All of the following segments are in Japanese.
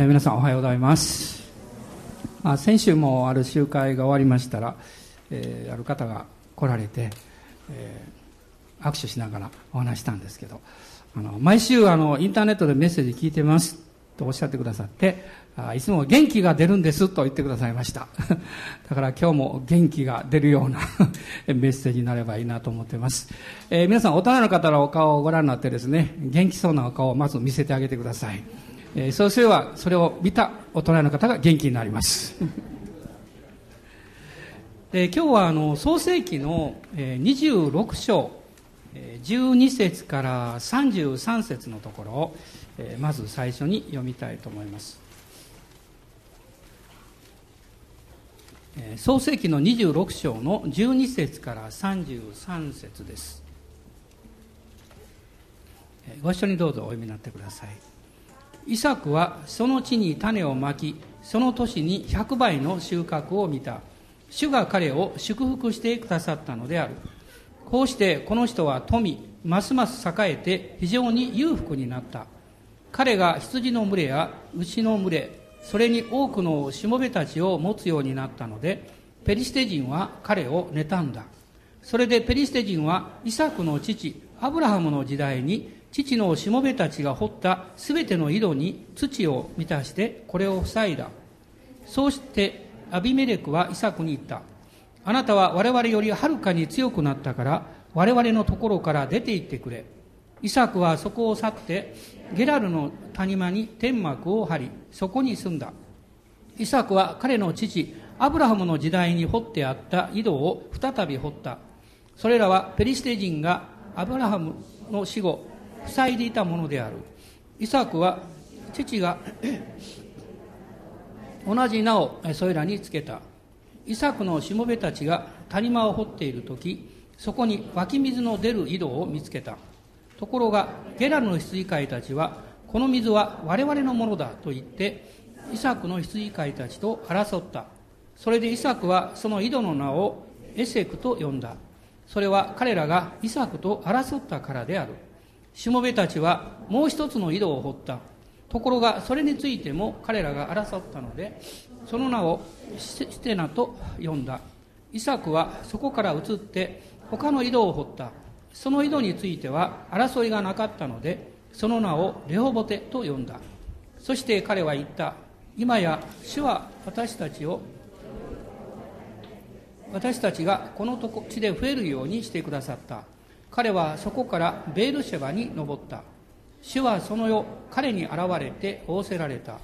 えー、皆さんおはようございます、まあ、先週もある集会が終わりましたら、えー、ある方が来られて、えー、握手しながらお話したんですけどあの毎週あのインターネットでメッセージ聞いてますとおっしゃってくださってあいつも元気が出るんですと言ってくださいました。だから今日も元気が出るような メッセージになればいいなと思ってます、えー、皆さん大人の方のお顔をご覧になってですね元気そうなお顔をまず見せてあげてください。えー、そうすればそれを見た大人の方が元気になります。で 今日はあの創世紀の、えー、26章、えー、12節から33節のところを、えー、まず最初に読みたいと思います。創世紀の26章の12節から33節です。ご一緒にどうぞお読みになってください。イサクはその地に種をまきその年に100倍の収穫を見た。主が彼を祝福してくださったのである。こうしてこの人は富ますます栄えて非常に裕福になった。彼が羊の群れや牛の群れそれに多くのしもべたちを持つようになったのでペリシテ人は彼を妬んだ。それでペリシテ人はイサクの父アブラハムの時代に父のしもべたちが掘ったすべての井戸に土を満たしてこれを塞いだ。そうしてアビメレクはイサクに言った。あなたは我々よりはるかに強くなったから我々のところから出て行ってくれ。イサクはそこを去ってゲラルの谷間に天幕を張りそこに住んだ。イサクは彼の父アブラハムの時代に掘ってあった井戸を再び掘った。それらはペリシテ人がアブラハムの死後塞いでいたものである。イサクは父が同じ名をそれらにつけた。イサクのしもべたちが谷間を掘っている時そこに湧き水の出る井戸を見つけた。ところがゲラルの羊飼いたちはこの水は我々のものだと言ってイサクの羊飼いたちと争った。それでイサクはその井戸の名をエセクと呼んだ。それは彼らがイサクと争ったからである。しもべたちはもう一つの井戸を掘った。ところがそれについても彼らが争ったのでその名をシテナと呼んだ。イサクはそこから移って他の井戸を掘った。その井戸については争いがなかったのでその名をレホボテと呼んだ。そして彼は言った。今や主は私たちを私たちがこの土地で増えるようにしてくださった。彼はそこからベールシェバに登った。主はその夜彼に現れて仰せられた。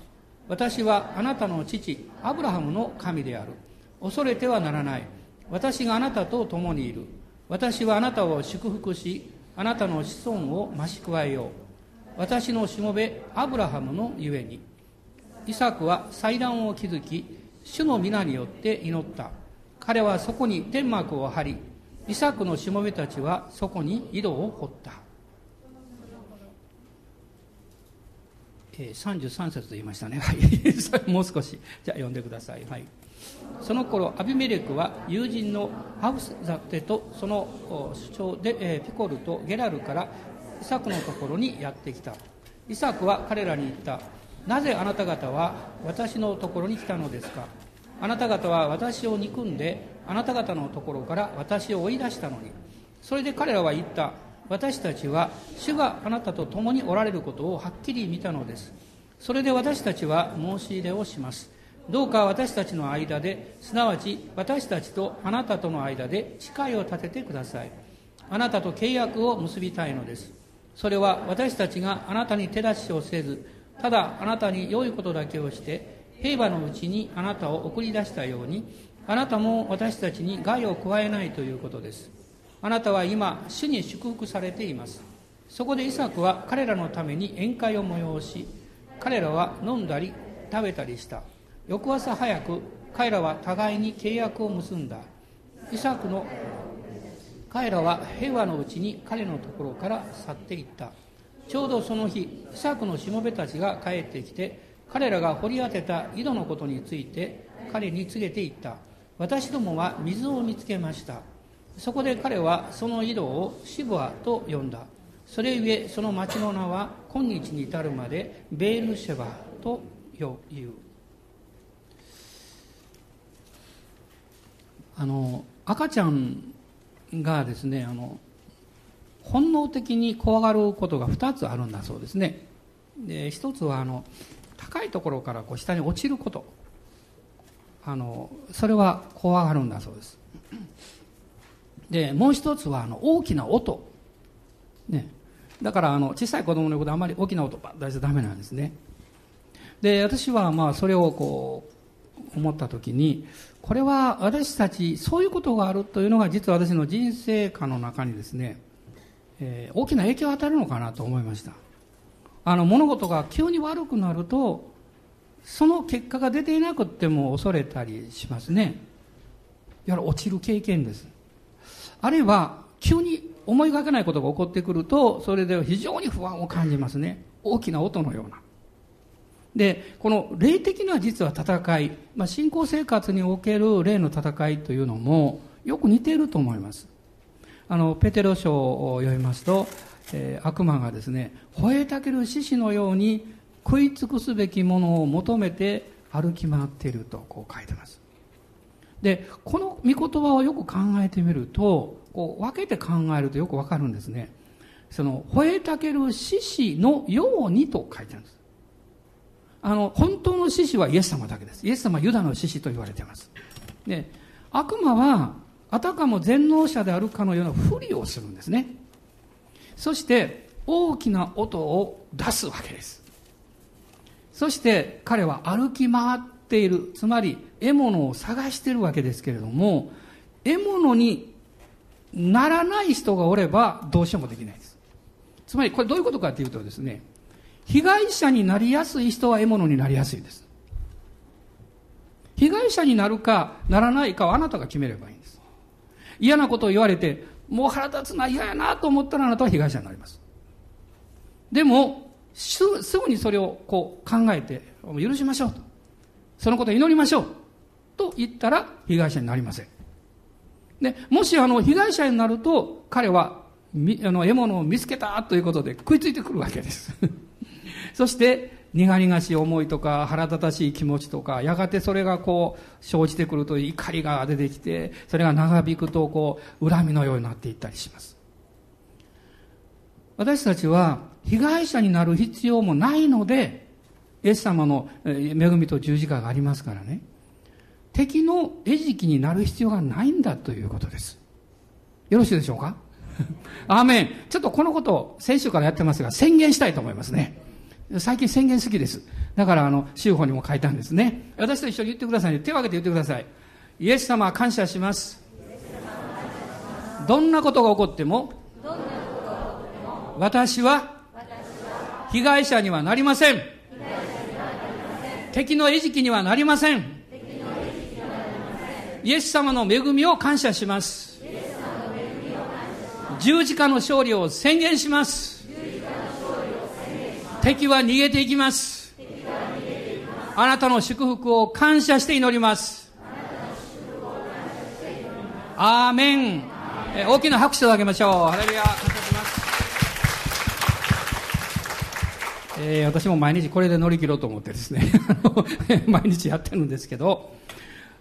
私はあなたの父アブラハムの神である。恐れてはならない。私があなたと共にいる。私はあなたを祝福しあなたの子孫を増し加えよう。私のしもべアブラハムのゆえに。イサクは祭壇を築き主の皆によって祈った。彼はそこに天幕を張りイサクのしもべたちはそこに井戸を掘った、えー、33節と言いましたね、はい、もう少し。じゃあ読んでください、はい、その頃アビメレクは友人のハウスザテとその主張で、えー、ピコルとゲラルからイサクのところにやってきた。イサクは彼らに言った。なぜあなた方は私のところに来たのですか？あなた方は私を憎んであなた方のところから私を追い出したのに。それで彼らは言った。私たちは主があなたと共におられることをはっきり見たのです。それで私たちは申し入れをします。どうか私たちの間ですなわち私たちとあなたとの間で誓いを立ててください。あなたと契約を結びたいのです。それは私たちがあなたに手出しをせずただあなたに良いことだけをして平和のうちにあなたを送り出したようにあなたも私たちに害を加えないということです。あなたは今主に祝福されています。そこでイサクは彼らのために宴会を催し彼らは飲んだり食べたりした。翌朝早く彼らは互いに契約を結んだ。イサクの彼らは平和のうちに彼のところから去っていった。ちょうどその日イサクのしもべたちが帰ってきて彼らが掘り当てた井戸のことについて彼に告げていった。私どもは水を見つけました。そこで彼はその井戸をシブアと呼んだ。それゆえその町の名は今日に至るまでベールシェバと言う。あの赤ちゃんがですねあの本能的に怖がることが2つあるんだそうですね。で1つはあの高いところからこう下に落ちること。あのそれは怖がるんだそうです。でもう一つはあの大きな音、ね、だからあの小さい子供のことあまり大きな音ば出しちゃダメなんですね。で私はまあそれをこう思った時にこれは私たちそういうことがあるというのが実は私の人生観の中にですね、えー、大きな影響を与えるのかなと思いました。あの物事が急に悪くなるとその結果が出ていなくても恐れたりしますね。いわゆる落ちる経験です。あるいは急に思いがけないことが起こってくるとそれで非常に不安を感じますね。大きな音のような。で、この霊的な実は戦い、まあ、信仰生活における霊の戦いというのもよく似ていると思います。あの、ペテロ書を読みますと、えー、悪魔がですね、吠えたける獅子のように食い尽くすべきものを求めて歩き回っているとこう書いてます。で、この御言葉をよく考えてみると、こう分けて考えるとよくわかるんですね。その、吠えたける獅子のようにと書いてあるんです。あの、本当の獅子はイエス様だけです。イエス様はユダの獅子と言われています。で、悪魔は、あたかも全能者であるかのようなふりをするんですね。そして、大きな音を出すわけです。そして彼は歩き回っている、つまり獲物を探しているわけですけれども、獲物にならない人がおればどうしようもできないです。つまりこれどういうことかというとですね、被害者になりやすい人は獲物になりやすいです。被害者になるかならないかはあなたが決めればいいんです。嫌なことを言われて、もう腹立つな、嫌やなと思ったらあなたは被害者になります。でも、すぐにそれをこう考えて、許しましょうと。そのことを祈りましょう。と言ったら被害者になりません。で、もしあの被害者になると、彼は、あの獲物を見つけたということで食いついてくるわけです。そして、苦々しい思いとか腹立たしい気持ちとか、やがてそれがこう、生じてくると怒りが出てきて、それが長引くとこう、恨みのようになっていったりします。私たちは、被害者になる必要もないので、イエス様の恵みと十字架がありますからね。敵の餌食になる必要がないんだということです。よろしいでしょうか？アーメン。ちょっとこのことを先週からやってますが、宣言したいと思いますね。最近宣言好きです。だからあの、週報にも書いたんですね。私と一緒に言ってくださいね。手を挙げて言ってください。イエス様感謝します。どんなことが起こっても、私は被害者にはなりません。敵の餌食にはなりません。イエス様の恵みを感謝します。十字架の勝利を宣言します。敵は逃げていきます。あなたの祝福を感謝して祈ります。アーメン。大きな拍手をあげましょう。ハレルヤ。えー、私も毎日これで乗り切ろうと思ってですね 毎日やってるんですけど、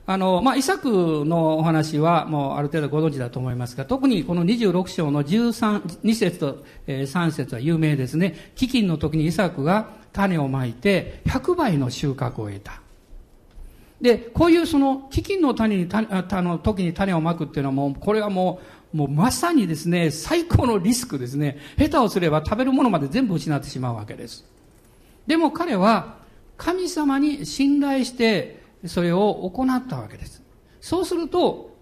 あの、まあ、イサクのお話はもうある程度ご存知だと思いますが、特にこの26章の13、2節と3節は有名ですね。飢饉の時にイサクが種をまいて100倍の収穫を得た。で、こういうその飢饉の種に、あの時に種をまくっていうのはもう、これはもう、もうまさにですね、最高のリスクですね。下手をすれば食べるものまで全部失ってしまうわけです。でも彼は神様に信頼してそれを行ったわけです。そうすると、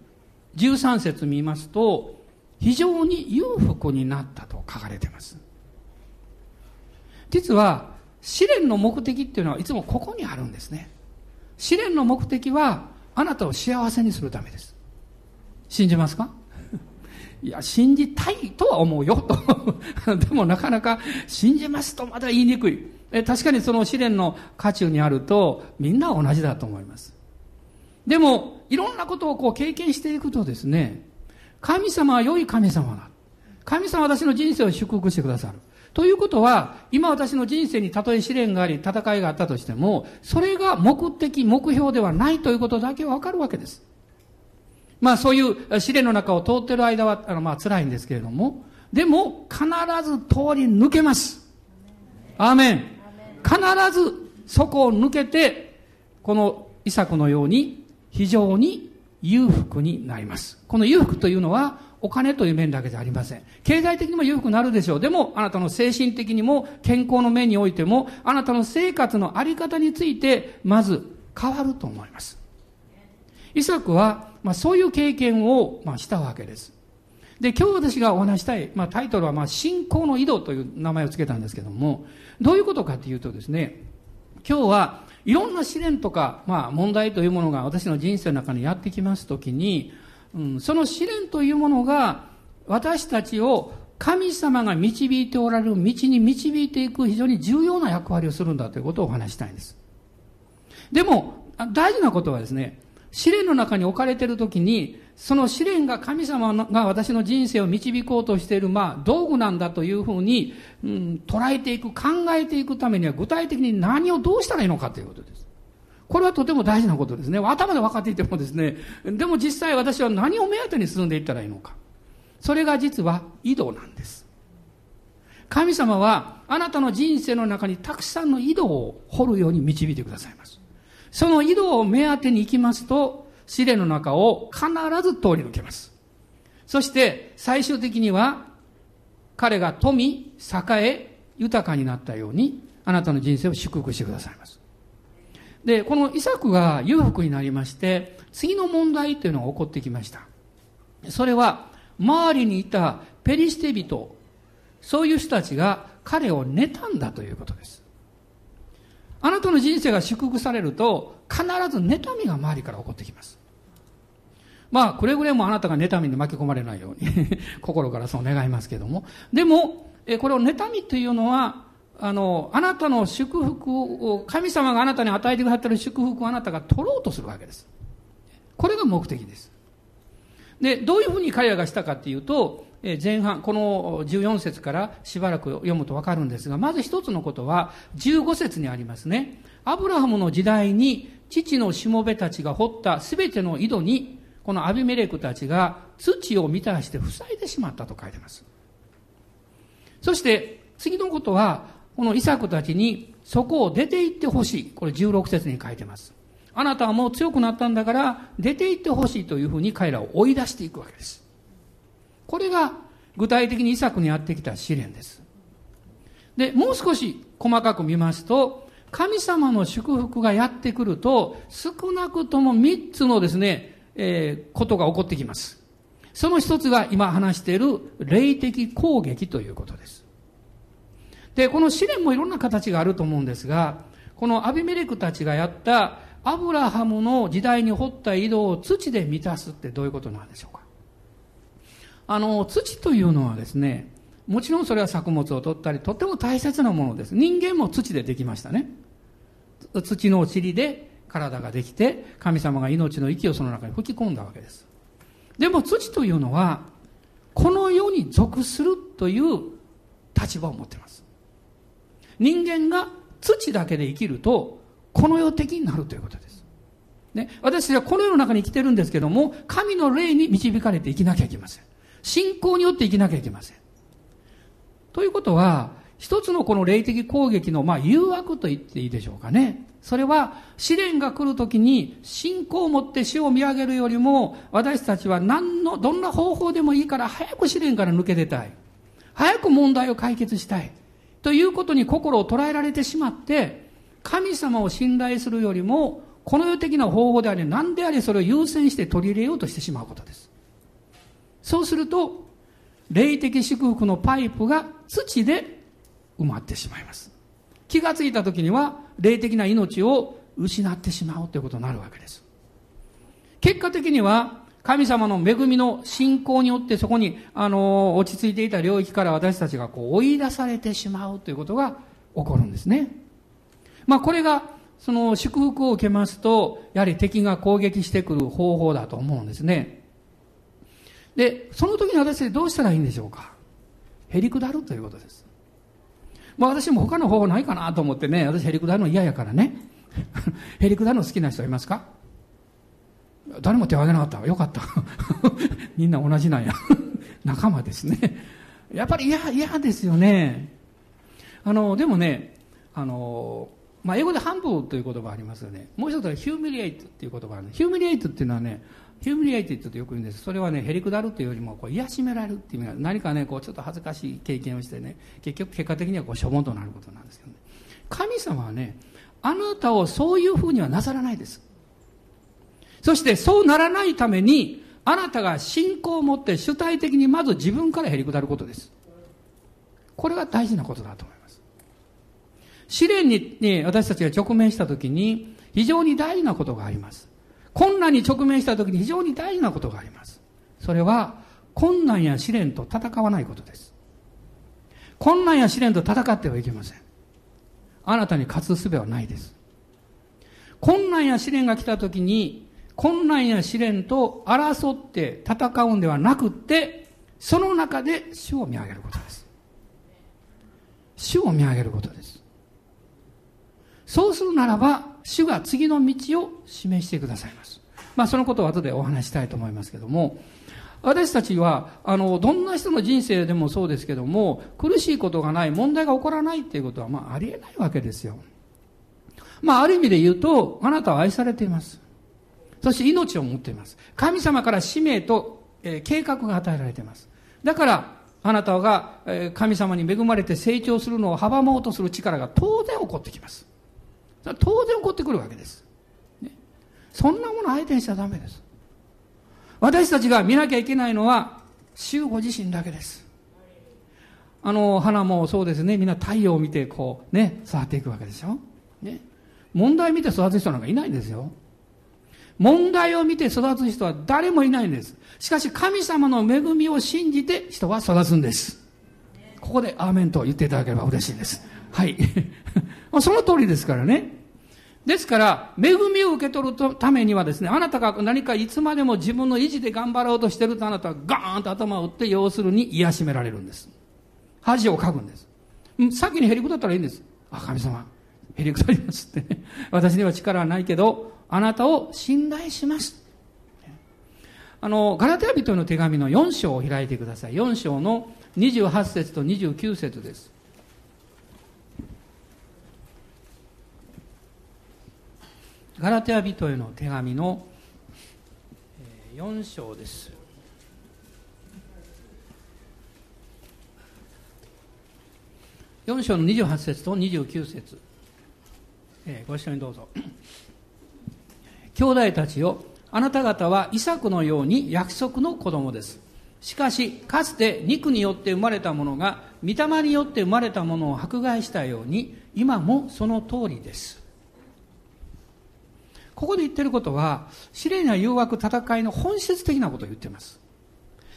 13節見ますと、非常に裕福になったと書かれています。実は、試練の目的っていうのはいつもここにあるんですね。試練の目的は、あなたを幸せにするためです。信じますか？いや、信じたいとは思うよ、と。でもなかなか信じますとまだ言いにくい。え確かにその試練の渦中にあると、みんな同じだと思います。でも、いろんなことをこう経験していくとですね、神様は良い神様だ。神様は私の人生を祝福してくださる。ということは、今私の人生にたとえ試練があり、戦いがあったとしても、それが目的、目標ではないということだけはわかるわけです。まあそういう試練の中を通ってる間は、あのまあ辛いんですけれども、でも必ず通り抜けます。アーメン。必ずそこを抜けて、このイサクのように非常に裕福になります。この裕福というのは、お金という面だけじゃありません。経済的にも裕福になるでしょう。でも、あなたの精神的にも、健康の面においても、あなたの生活のあり方について、まず変わると思います。イサクは、まあ、そういう経験を、まあ、したわけです。で、今日私がお話したい、まあ、タイトルは、まあ、信仰の井戸という名前を付けたんですけども、どういうことかというとですね、今日はいろんな試練とか、まあ、問題というものが私の人生の中にやってきますときに、うん、その試練というものが私たちを神様が導いておられる道に導いていく非常に重要な役割をするんだということをお話したいんです。でも、大事なことはですね、試練の中に置かれているときに、その試練が神様が私の人生を導こうとしている、まあ、道具なんだというふうに、うん、捉えていく、考えていくためには具体的に何をどうしたらいいのかということです。これはとても大事なことですね。頭で分かっていてもですね、でも実際私は何を目当てに進んでいったらいいのか。それが実は井戸なんです。神様はあなたの人生の中にたくさんの井戸を掘るように導いてくださいます。その井戸を目当てに行きますと、試練の中を必ず通り抜けます。そして最終的には彼が富、栄え、豊かになったようにあなたの人生を祝福してくださいます。で、このイサクが裕福になりまして、次の問題というのが起こってきました。それは、周りにいたペリシテ人、そういう人たちが彼を妬んだということです。あなたの人生が祝福されると、必ず妬みが周りから起こってきます。まあ、くれぐれもあなたが妬みに巻き込まれないように 心からそう願いますけども。でも、えこれを妬みというのは、あの、あなたの祝福を、神様があなたに与えてくださっている祝福をあなたが取ろうとするわけです。これが目的です。で、どういうふうに彼らがしたかっていうと、前半、この14節からしばらく読むとわかるんですが、まず一つのことは、15節にありますね。アブラハムの時代に、父のしもべたちが掘ったすべての井戸に、このアビメレクたちが土を満たして塞いでしまったと書いてます。そして、次のことは、このイサクたちに、そこを出て行ってほしい。これ16節に書いてます。あなたはもう強くなったんだから、出て行ってほしいというふうに彼らを追い出していくわけです。これが具体的にイサクにやってきた試練です。で、もう少し細かく見ますと、神様の祝福がやってくると、少なくとも3つのですね、えー、ことが起こってきます。その一つが今話している霊的攻撃ということです。で、この試練もいろんな形があると思うんですが、このアビメレクたちがやったアブラハムの時代に掘った井戸を土で満たすってどういうことなんでしょうかあの、土というのはですね、もちろんそれは作物を取ったり、とても大切なものです。人間も土でできましたね。土の塵で体ができて、神様が命の息をその中に吹き込んだわけです。でも土というのは、この世に属するという立場を持っています。人間が土だけで生きると、この世的になるということです。ね、私はこの世の中に生きてるんですけども、神の霊に導かれて生きなきゃいけません。信仰によって生きなきゃいけません。ということは、一つのこの霊的攻撃の、まあ、誘惑と言っていいでしょうかね。それは、試練が来るときに、信仰を持って死を見上げるよりも、私たちは何の、どんな方法でもいいから、早く試練から抜け出たい。早く問題を解決したい。ということに心を捉えられてしまって、神様を信頼するよりも、この世的な方法であれ、何であれそれを優先して取り入れようとしてしまうことです。そうすると、霊的祝福のパイプが土で埋まってしまいます。気がついた時には、霊的な命を失ってしまうということになるわけです。結果的には、神様の恵みの信仰によってそこに、あの、落ち着いていた領域から私たちがこう追い出されてしまうということが起こるんですね。まあこれが、その祝福を受けますと、やはり敵が攻撃してくる方法だと思うんですね。で、その時に私どうしたらいいんでしょうか？へりくだるということです。まあ私も他の方法ないかなと思ってね、私ヘリクダの嫌やからね。ヘリクダの好きな人いますか？誰も手を挙げなかったよかった。みんな同じなんや。仲間ですね。やっぱり嫌、嫌ですよね。あの、でもね、あの、まあ、英語でハンブという言葉ありますよね。もう一つはヒューミリエイトっていう言葉ある。ヒューミリエイトっていうのはね、ヒューミリエイトってよく言うんです。それはね、へりくだるというよりも、こう、癒しめられるっていう意味が、何かね、こう、ちょっと恥ずかしい経験をしてね、結局結果的にはこう、しょぼんとなることなんですけどね。神様はね、あなたをそういうふうにはなさらないです。そしてそうならないために、あなたが信仰を持って主体的にまず自分からへりくだることです。これが大事なことだと思います。試練に、ね、私たちが直面したときに非常に大事なことがあります。困難に直面したときに非常に大事なことがあります。それは困難や試練と戦わないことです。困難や試練と戦ってはいけません。あなたに勝つ術はないです。困難や試練が来たときに困難や試練と争って戦うんではなくって、その中で主を見上げることです。主を見上げることです。そうするならば、主が次の道を示してくださいます。まあ、そのことを後でお話したいと思いますけども、私たちは、あの、どんな人の人生でもそうですけども、苦しいことがない、問題が起こらないっていうことは、まあ、ありえないわけですよ。まあ、ある意味で言うと、あなたは愛されています。そして命を持っています。神様から使命と、えー、計画が与えられています。だから、あなたが、え、神様に恵まれて成長するのを阻もうとする力が当然起こってきます。当然起こってくるわけです。ね、そんなもの相手にしちゃダメです。私たちが見なきゃいけないのは、主ご自身だけです。あの、花もそうですね。みんな太陽を見て、こう、ね、育っていくわけでしょ。ね。問題見て育つ人なんかいないんですよ。問題を見て育つ人は誰もいないんです。しかし神様の恵みを信じて人は育つんです。ここでアーメンと言っていただければ嬉しいです。はい。まその通りですからね。ですから、恵みを受け取るためにはですね、あなたが何かいつまでも自分の意地で頑張ろうとしてるとあなたはガーンと頭を打って要するに癒しめられるんです。恥をかくんです。先にへりくだったらいいんです。あ、神様、へりくだりますってね。私には力はないけど、あなたを信頼します。あの、ガラテヤ人の手紙の4章を開いてください。4章の28節と29節です。ガラテヤ人への手紙の4章です。4章の28節と29節、えー、ご一緒にどうぞ。兄弟たちよ、あなた方はイサクのように約束の子供です。しかし、かつて肉によって生まれたものが、御霊によって生まれたものを迫害したように、今もその通りです。ここで言ってることは、試練や誘惑、戦いの本質的なことを言ってます。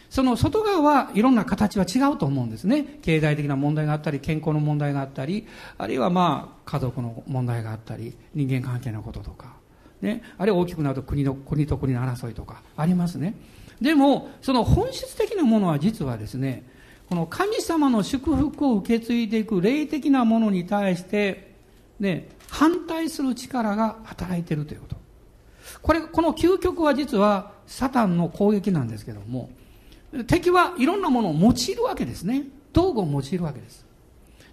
その外側はいろんな形は違うと思うんですね。経済的な問題があったり、健康の問題があったり、あるいはまあ、家族の問題があったり、人間関係のこととか。ね、あるいは大きくなると国の国と国の争いとかありますねでもその本質的なものは実はですねこの神様の祝福を受け継いでいく霊的なものに対して、ね、反対する力が働いているということ。これこの究極は実はサタンの攻撃なんですけども敵はいろんなものを用いるわけですね。道具を用いるわけです。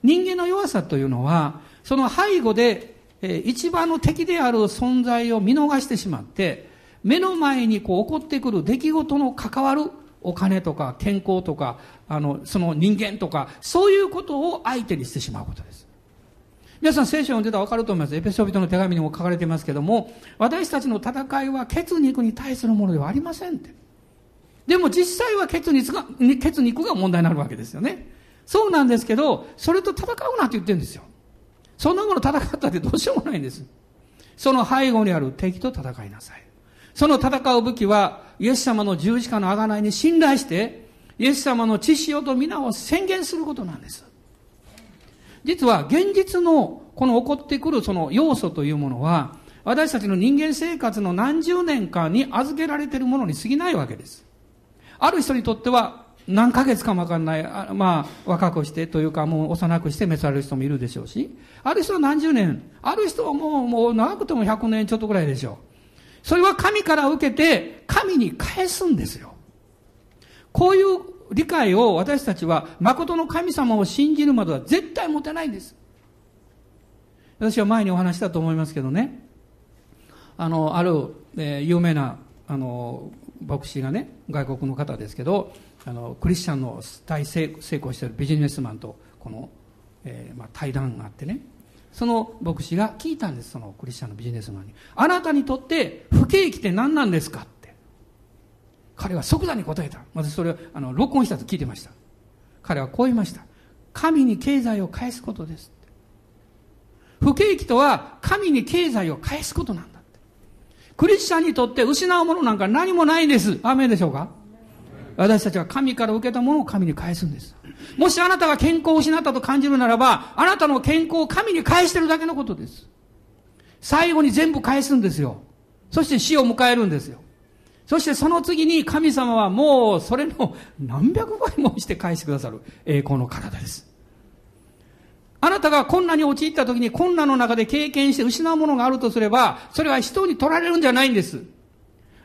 人間の弱さというのはその背後でえ一番の敵である存在を見逃してしまって、目の前にこう起こってくる出来事の関わるお金とか健康とか、あの、その人間とか、そういうことを相手にしてしまうことです。皆さん聖書を読んでたら分かると思います。エペソビトの手紙にも書かれていますけども、私たちの戦いは血肉に対するものではありませんって。でも実際は血肉が、血肉が問題になるわけですよね。そうなんですけど、それと戦うなって言ってるんですよ。そんなもの戦ったってどうしようもないんです。その背後にある敵と戦いなさい。その戦う武器は、イエス様の十字架の贖いに信頼して、イエス様の血潮と皆を宣言することなんです。実は現実のこの起こってくるその要素というものは、私たちの人間生活の何十年間に預けられているものに過ぎないわけです。ある人にとっては、何ヶ月かもわかんない、あまあ、若くしてというか、もう幼くして召される人もいるでしょうし、ある人は何十年、ある人はもう、もう長くても100年ちょっとぐらいでしょう。それは神から受けて、神に返すんですよ。こういう理解を私たちは、誠の神様を信じるまでは絶対持てないんです。私は前にお話したと思いますけどね、あの、ある、えー、有名な、あの、牧師がね、外国の方ですけど、あのクリスチャンの大成功しているビジネスマンとこの、えーまあ、対談があってね。その牧師が聞いたんですそのクリスチャンのビジネスマンに。あなたにとって不景気って何なんですか？彼は即座に答えた私それをあの録音したと聞いてました彼はこう言いました神に経済を返すことです不景気とは神に経済を返すことなんだってクリスチャンにとって失うものなんか何もないんですアメンでしょうか？私たちは神から受けたものを神に返すんです。もしあなたが健康を失ったと感じるならば、あなたの健康を神に返してるだけのことです。最後に全部返すんですよ。そして死を迎えるんですよ。そしてその次に神様はもうそれの何百倍もして返してくださる栄光の体です。あなたが困難に陥った時に困難の中で経験して失うものがあるとすれば、それは人に取られるんじゃないんです。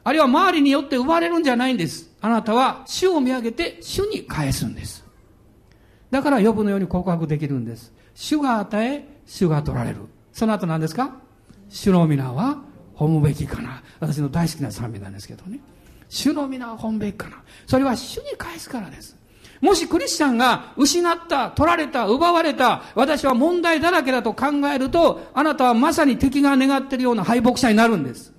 あるいは周りによって奪われるんじゃないんです。あなたは主を見上げて主に返すんです。だから呼ぶのように告白できるんです。主が与え、主が取られる。その後何ですか？主の皆は褒むべきかな。私の大好きな賛美なんですけどね。主の皆は褒むべきかな。それは主に返すからです。もしクリスチャンが失った、取られた、奪われた、私は問題だらけだと考えると、あなたはまさに敵が願っているような敗北者になるんです。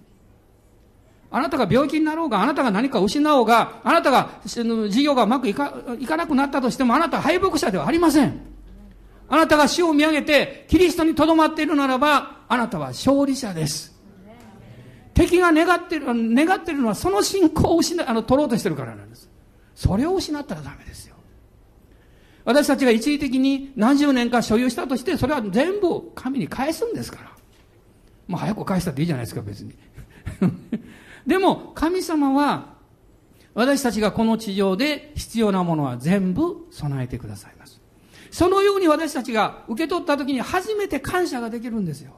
あなたが病気になろうが、あなたが何か失おうが、あなたが事業がうまくいかいかなくなったとしても、あなたは敗北者ではありません。あなたが死を見上げて、キリストに留まっているならば、あなたは勝利者です。敵が願ってる、願ってるのはその信仰を失あの取ろうとしてるからなんです。それを失ったらダメですよ。私たちが一時的に何十年か所有したとして、それは全部神に返すんですから。まあ早く返したっていいじゃないですか、別に。でも神様は私たちがこの地上で必要なものは全部備えてくださいます。そのように私たちが受け取った時に初めて感謝ができるんですよ。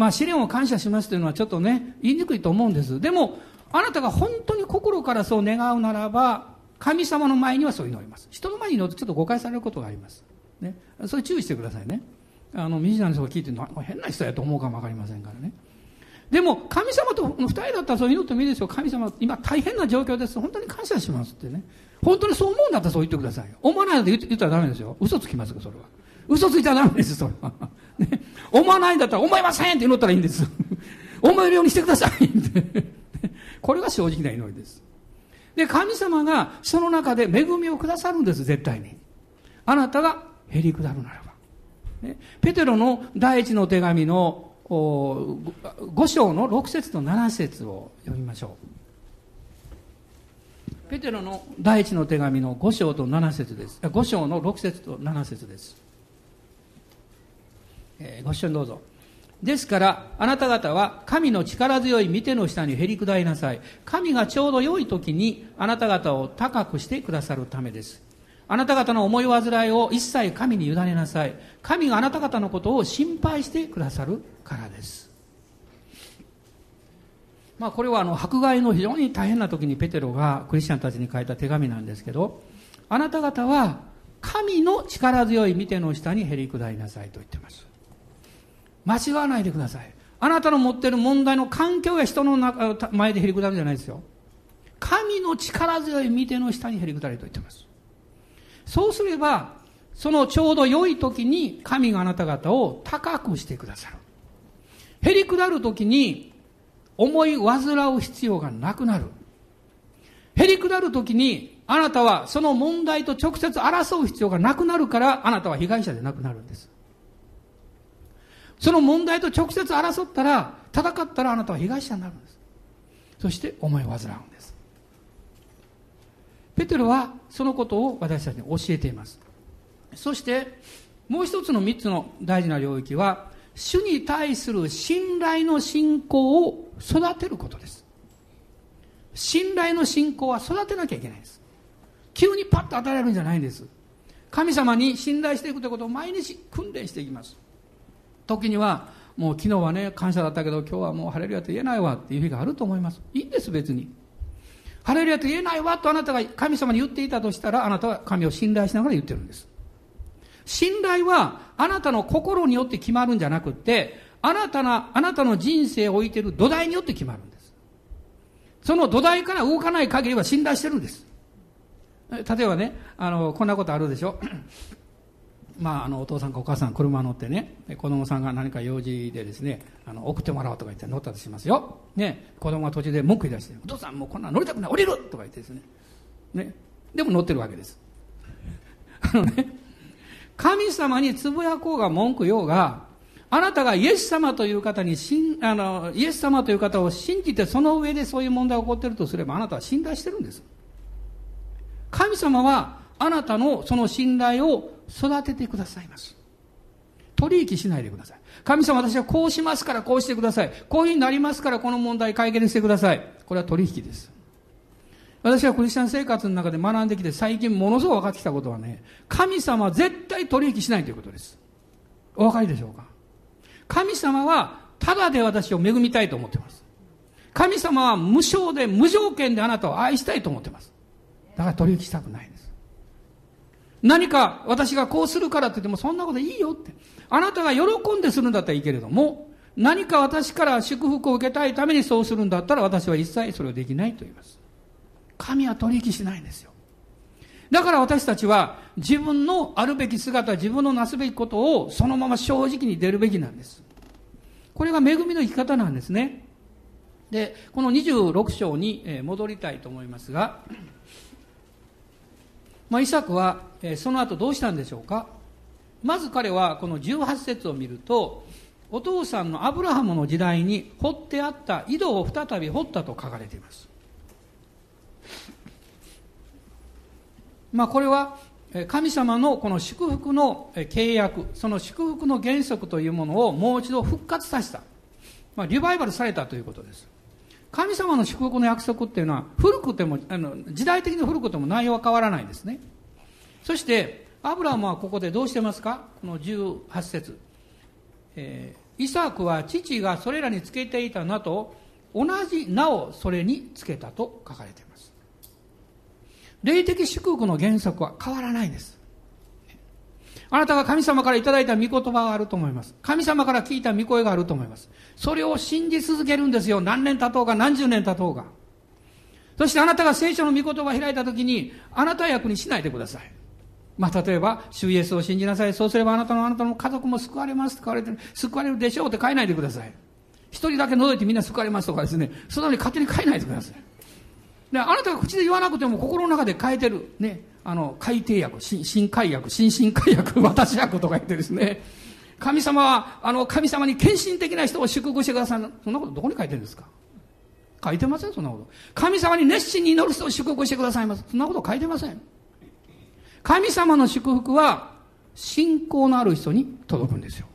まあ試練を感謝しますというのはちょっとね、言いにくいと思うんです。でも、あなたが本当に心からそう願うならば、神様の前にはそう祈ります。人の前に祈るとちょっと誤解されることがあります。ね。それ注意してくださいね。あの、ミジナの人が聞いてるのは変な人やと思うかもわかりませんからね。でも、神様と二人だったらそう祈ってもいいですよ。神様、今大変な状況です。本当に感謝しますってね。本当にそう思うんだったらそう言ってくださいよ。思わないで言ったらダメですよ。嘘つきますよ、それは。嘘ついたらダメです、それは。ね、思わないんだったら、思いませんって祈ったらいいんです。思えるようにしてくださいって。これが正直な祈りです。で、神様がその中で恵みをくださるんです、絶対に。あなたがへり下るならば。ね、ペテロの第一の手紙の5章の6節と7節を読みましょう。ペテロの第一の手紙の5章と7節です。5章の6節と7節です。えー、ご一緒にどうぞ。ですから、あなた方は神の力強い見ての下にへり下りなさい。神がちょうど良い時にあなた方を高くしてくださるためです。あなた方の思い煩いを一切神に委ねなさい。神があなた方のことを心配してくださるからです。まあこれはあの迫害の非常に大変な時にペテロがクリスチャンたちに書いた手紙なんですけど、あなた方は神の力強い見ての下にへり下りなさいと言ってます。間違わないでください。あなたの持ってる問題の環境や人の中前でへり下るんじゃないですよ。神の力強い見ての下にへり下りと言ってます。そうすれば、そのちょうど良い時に神があなた方を高くしてくださる。へり下る時に思い煩う必要がなくなる。へり下る時にあなたはその問題と直接争う必要がなくなるからあなたは被害者でなくなるんです。その問題と直接争ったら、戦ったらあなたは被害者になるんです。そして思い煩うんです。ペテロはそのことを私たちに教えています。そして、もう一つの三つの大事な領域は、主に対する信頼の信仰を育てることです。信頼の信仰は育てなきゃいけないです。急にパッと与えられるんじゃないんです。神様に信頼していくということを毎日訓練していきます。時には、もう昨日はね、感謝だったけど、今日はもうハレルヤと言えないわっていう日があると思います。いいんです、別に。ハレルヤと言えないわとあなたが神様に言っていたとしたら、あなたは神を信頼しながら言ってるんです。信頼は、あなたの心によって決まるんじゃなくて、あなたの、あなたの人生を置いている土台によって決まるんです。その土台から動かない限りは信頼してるんです。例えばね、あの、こんなことあるでしょ。まあ、あのお父さんかお母さん車乗ってね子供さんが何か用事でですねあの送ってもらおうとか言って乗ったとしますよ、ね、子供が途中で文句言い出して「お父さんもうこんな乗りたくない降りる!」とか言ってですね。ね。でも乗ってるわけです。あのね神様につぶやこうが文句言おうがあなたがイエス様という方にしんあのイエス様という方を信じてその上でそういう問題が起こっているとすればあなたは信頼してるんです。神様はあなたのその信頼を育ててくださいます。取引しないでください。神様私はこうしますからこうしてください。こういうふうになりますからこの問題解決してください。これは取引です。私はクリスチャン生活の中で学んできて最近ものすごく分かってきたことはね、神様は絶対取引しないということです。お分かりでしょうか？神様はただで私を恵みたいと思っています。神様は無償で無条件であなたを愛したいと思っています。だから取引したくないです。何か私がこうするからって言ってもそんなこといいよって。あなたが喜んでするんだったらいいけれども、何か私から祝福を受けたいためにそうするんだったら私は一切それをできないと言います。神は取引しないんですよ。だから私たちは自分のあるべき姿、自分のなすべきことをそのまま正直に出るべきなんです。これが恵みの生き方なんですね。で、この26章に戻りたいと思いますが、まあ、イサクは、えー、その後どうしたんでしょうか？まず彼はこの18節を見るとお父さんのアブラハムの時代に掘ってあった井戸を再び掘ったと書かれています。まあこれは神様のこの祝福の契約その祝福の原則というものをもう一度復活させた、まあ、リバイバルされたということです。神様の祝福の約束っていうのは古くてもあの時代的に古くても内容は変わらないんですね。そしてアブラムはここでどうしてますか？この18節、えー、イサクは父がそれらにつけていた名と同じ名をそれにつけたと書かれています。霊的祝福の原則は変わらないんです。あなたが神様からいただいた御言葉があると思います。神様から聞いた御声があると思います。それを信じ続けるんですよ。何年経とうが何十年経とうが。そしてあなたが聖書の御言葉を開いたときに、あなたは役にしないでください。まあ、例えば、主イエスを信じなさい。そうすればあなたのあなたの家族も救われますと書かれてる。救われるでしょうって書いないでください。一人だけ覗いてみんな救われますとかですね。そのように勝手に書いないでください。で、あなたが口で言わなくても心の中で変えてる。ね。あの、改定訳、新新改訳、新進改訳、私訳とか言ってですね、神様は、あの、神様に献身的な人を祝福してください。そんなことどこに書いてるんですか？書いてません、そんなこと。神様に熱心に祈る人を祝福してくださいます。そんなこと書いてません。神様の祝福は、信仰のある人に届くんですよ。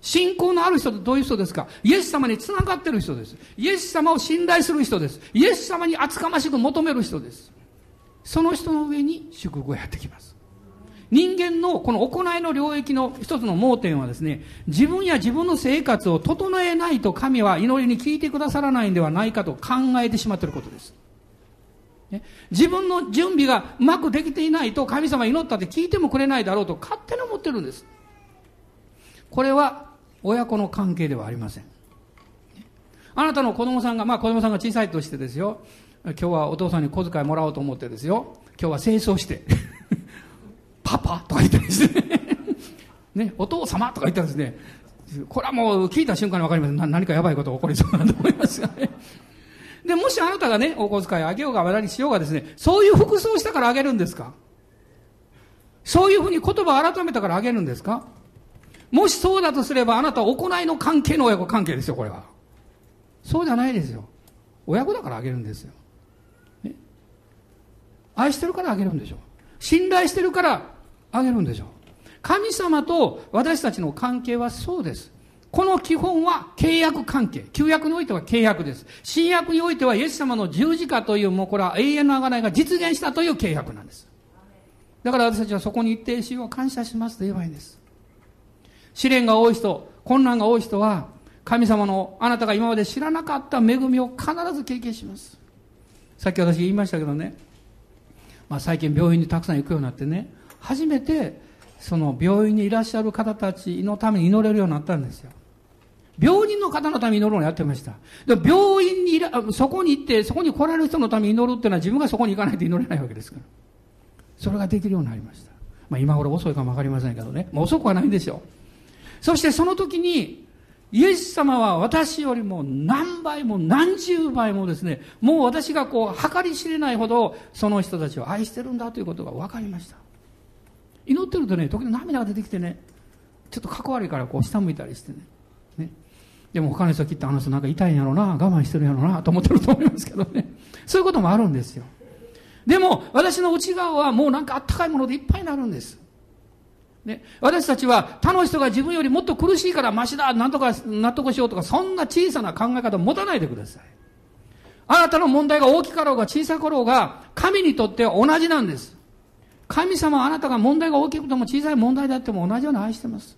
信仰のある人ってどういう人ですか？イエス様に繋がってる人です。イエス様を信頼する人です。イエス様に厚かましく求める人です。その人の上に祝福がやってきます。人間のこの行いの領域の一つの盲点はですね、自分や自分の生活を整えないと神は祈りに聞いてくださらないんではないかと考えてしまっていることです。自分の準備がうまくできていないと神様祈ったって聞いてもくれないだろうと勝手に思ってるんです。これは親子の関係ではありません。あなたの子供さんが、まあ子供さんが小さいとしてですよ、今日はお父さんに小遣いもらおうと思ってですよ。今日は清掃して。パパ？とか言ってですね。ねお父様？とか言ったらですね。これはもう聞いた瞬間に分かります。何かやばいことが起こりそうだと思いますがね。でもしあなたがねお小遣いあげようが何しようがですねそういう服装したからあげるんですか？そういうふうに言葉を改めたからあげるんですか？もしそうだとすればあなたは行いの関係の親子関係ですよこれは。そうじゃないですよ。親子だからあげるんですよ。愛してるからあげるんでしょう。信頼してるからあげるんでしょう。神様と私たちの関係はそうです。この基本は契約関係。旧約においては契約です。新約においてはイエス様の十字架という、もうこれは永遠の贖いが実現したという契約なんです。だから私たちはそこに一定しよう感謝しますと言えばいいんです。試練が多い人、困難が多い人は、神様のあなたが今まで知らなかった恵みを必ず経験します。さっき私言いましたけどね、まあ、最近病院にたくさん行くようになってね、初めてその病院にいらっしゃる方たちのために祈れるようになったんですよ。病人の方のために祈るのをやってました。で病院にいら、そこに行って、そこに来られる人のために祈るっていうのは自分がそこに行かないと祈れないわけですから。それができるようになりました。まあ今頃遅いかもわかりませんけどね。まあ遅くはないんでしょう。そしてその時に、イエス様は私よりも何倍も何十倍もですね、もう私がこう、計り知れないほど、その人たちを愛してるんだということが分かりました。祈ってるとね、時々涙が出てきてね、ちょっとかっこ悪いからこう下向いたりしてね。ねでも他の人はきっとあの人なんか痛いんやろうな、我慢してるんやろうな、と思ってると思いますけどね。そういうこともあるんですよ。でも、私の内側はもうなんかあったかいものでいっぱいになるんです。ね、私たちは他の人が自分よりもっと苦しいからマシだ、なんとか納得しようとか、そんな小さな考え方を持たないでください。あなたの問題が大きかろうが小さかろうが、神にとっては同じなんです。神様はあなたが問題が大きくても小さい問題であっても同じように愛してます。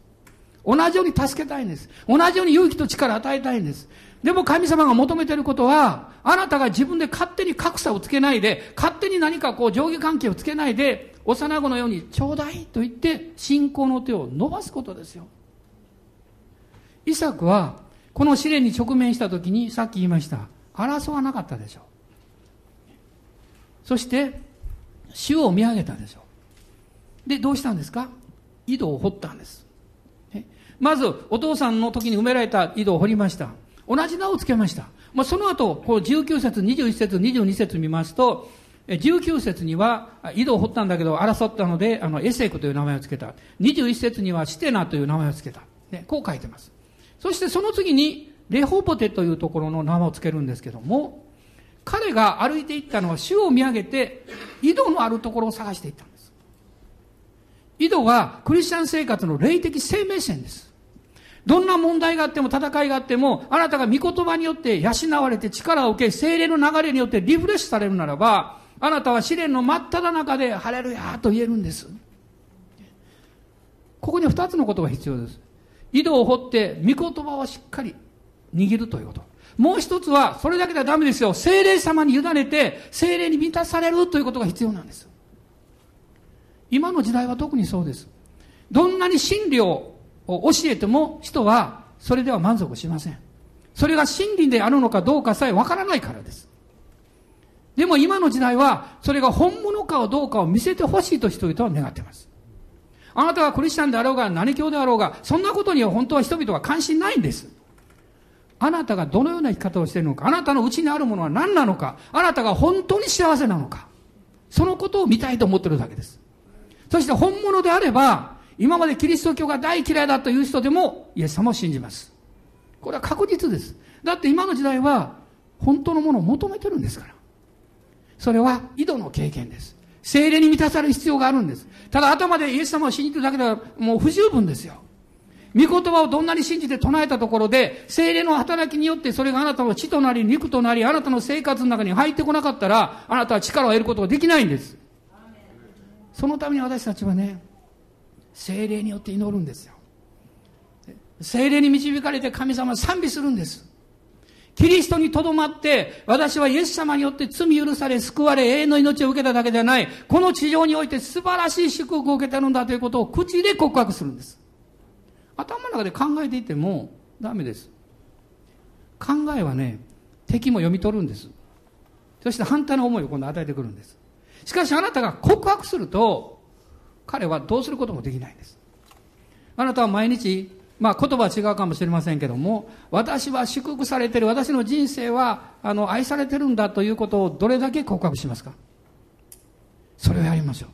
同じように助けたいんです。同じように勇気と力を与えたいんです。でも神様が求めていることは、あなたが自分で勝手に格差をつけないで、勝手に何かこう上下関係をつけないで、幼子のようにちょうだいと言って信仰の手を伸ばすことですよ。イサクは、この試練に直面した時に、さっき言いました。争わなかったでしょう。そして、主を見上げたでしょう。で、どうしたんですか？井戸を掘ったんです。まず、お父さんの時に埋められた井戸を掘りました。同じ名を付けました。まあ、その後、こう19節、21節、22節見ますと、19節には、井戸を掘ったんだけど争ったので、あの、エセクという名前を付けた。21節にはシテナという名前を付けた。ね、こう書いてます。そしてその次に、レホポテというところの名前を付けるんですけども、彼が歩いていったのは主を見上げて、井戸のあるところを探していったんです。井戸はクリスチャン生活の霊的生命線です。どんな問題があっても戦いがあっても、あなたが御言葉によって養われて力を受け、精霊の流れによってリフレッシュされるならば、あなたは試練の真っ只中で、ハレルヤと言えるんです。ここには二つのことが必要です。井戸を掘って、御言葉をしっかり握るということ。もう一つは、それだけではダメですよ。精霊様に委ねて、精霊に満たされるということが必要なんです。今の時代は特にそうです。どんなに真理をを教えても、人はそれでは満足しません。それが真理であるのかどうかさえわからないからです。でも今の時代は、それが本物かどうかを見せてほしいと人々は願っています。あなたがクリスチャンであろうが何教であろうが、そんなことには本当は人々は関心ないんです。あなたがどのような生き方をしているのか、あなたの内にあるものは何なのか、あなたが本当に幸せなのか、そのことを見たいと思っているだけです。そして本物であれば、今までキリスト教が大嫌いだという人でも、イエス様を信じます。これは確実です。だって今の時代は、本当のものを求めてるんですから。それは井戸の経験です。精霊に満たされる必要があるんです。ただ頭でイエス様を信じてるだけではもう不十分ですよ。御言葉をどんなに信じて唱えたところで、精霊の働きによってそれがあなたの血となり、肉となり、あなたの生活の中に入ってこなかったら、あなたは力を得ることができないんです。そのために私たちはね、精霊によって祈るんですよ。精霊に導かれて神様を賛美するんです。キリストにとどまって、私はイエス様によって罪許され、救われ、永遠の命を受けただけではない、この地上において素晴らしい祝福を受けてるんだということを口で告白するんです。頭の中で考えていてもダメです。考えはね、敵も読み取るんです。そして反対の思いを今度与えてくるんです。しかしあなたが告白すると、彼はどうすることもできないんです。あなたは毎日まあ言葉は違うかもしれませんけども、私は祝福されてる、私の人生は、あの、愛されてるんだということをどれだけ告白しますかそれをやりましょう。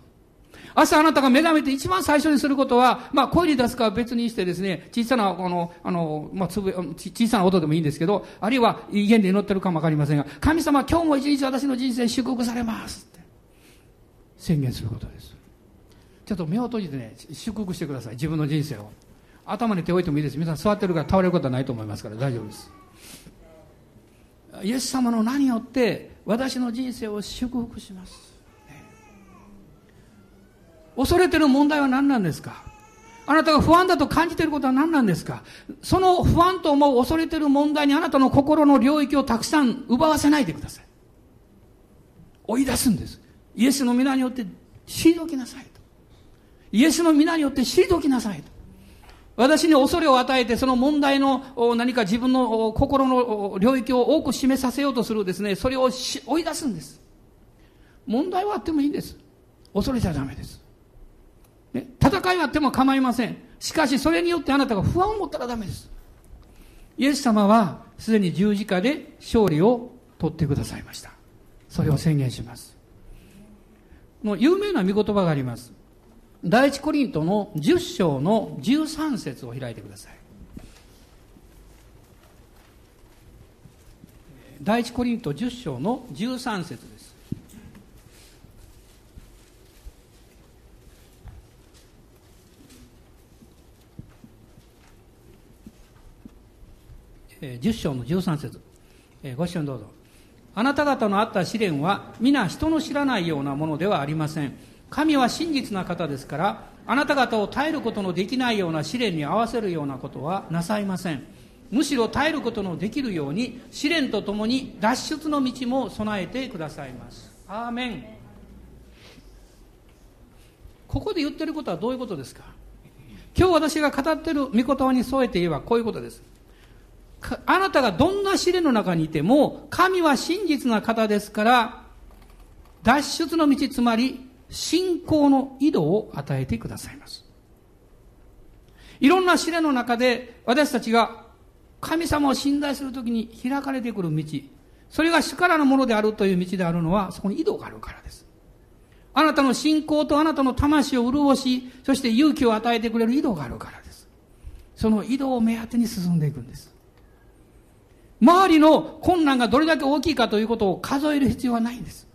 朝あなたが目覚めて一番最初にすることは、まあ声に出すかは別にしてですね、小さな、この、あの、まあつぶ、小さな音でもいいんですけど、あるいは威厳で祈ってるかもわかりませんが、神様今日も一日私の人生祝福されますって宣言することです。ちょっと目を閉じてね、祝福してください。自分の人生を。頭に手を置いてもいいです皆さん座ってるから倒れることはないと思いますから大丈夫ですイエス様の名によって私の人生を祝福します、ね、恐れてる問題は何なんですか？あなたが不安だと感じていることは何なんですか？その不安と思う恐れてる問題にあなたの心の領域をたくさん奪わせないでください。追い出すんです。イエスの皆によって退きなさい。イエスの皆によって退きなさいと。私に恐れを与えて、その問題の何か自分の心の領域を多く示させようとするですね、それを追い出すんです。問題はあってもいいんです。恐れちゃダメです。ね、戦いはあっても構いません。しかし、それによってあなたが不安を持ったらダメです。イエス様は、すでに十字架で勝利を取ってくださいました。それを宣言します。の有名な見言葉があります。第一コリントの10章の13節を開いてください。第一コリント10章の13節です。10章の13節ご一緒にどうぞあなた方のあった試練は皆人の知らないようなものではありません神は真実な方ですからあなた方を耐えることのできないような試練に合わせるようなことはなさいません。むしろ耐えることのできるように試練とともに脱出の道も備えてくださいます。アーメン。ここで言ってることはどういうことですか？今日私が語ってる御言葉に添えて言えばこういうことです。あなたがどんな試練の中にいても、神は真実な方ですから、脱出の道、つまり、信仰の井戸を与えてくださいます。いろんな試練の中で、私たちが神様を信頼するときに開かれてくる道、それが主からのものであるという道であるのは、そこに井戸があるからです。あなたの信仰とあなたの魂を潤し、そして勇気を与えてくれる井戸があるからです。その井戸を目当てに進んでいくんです。周りの困難がどれだけ大きいかということを数える必要はないんです。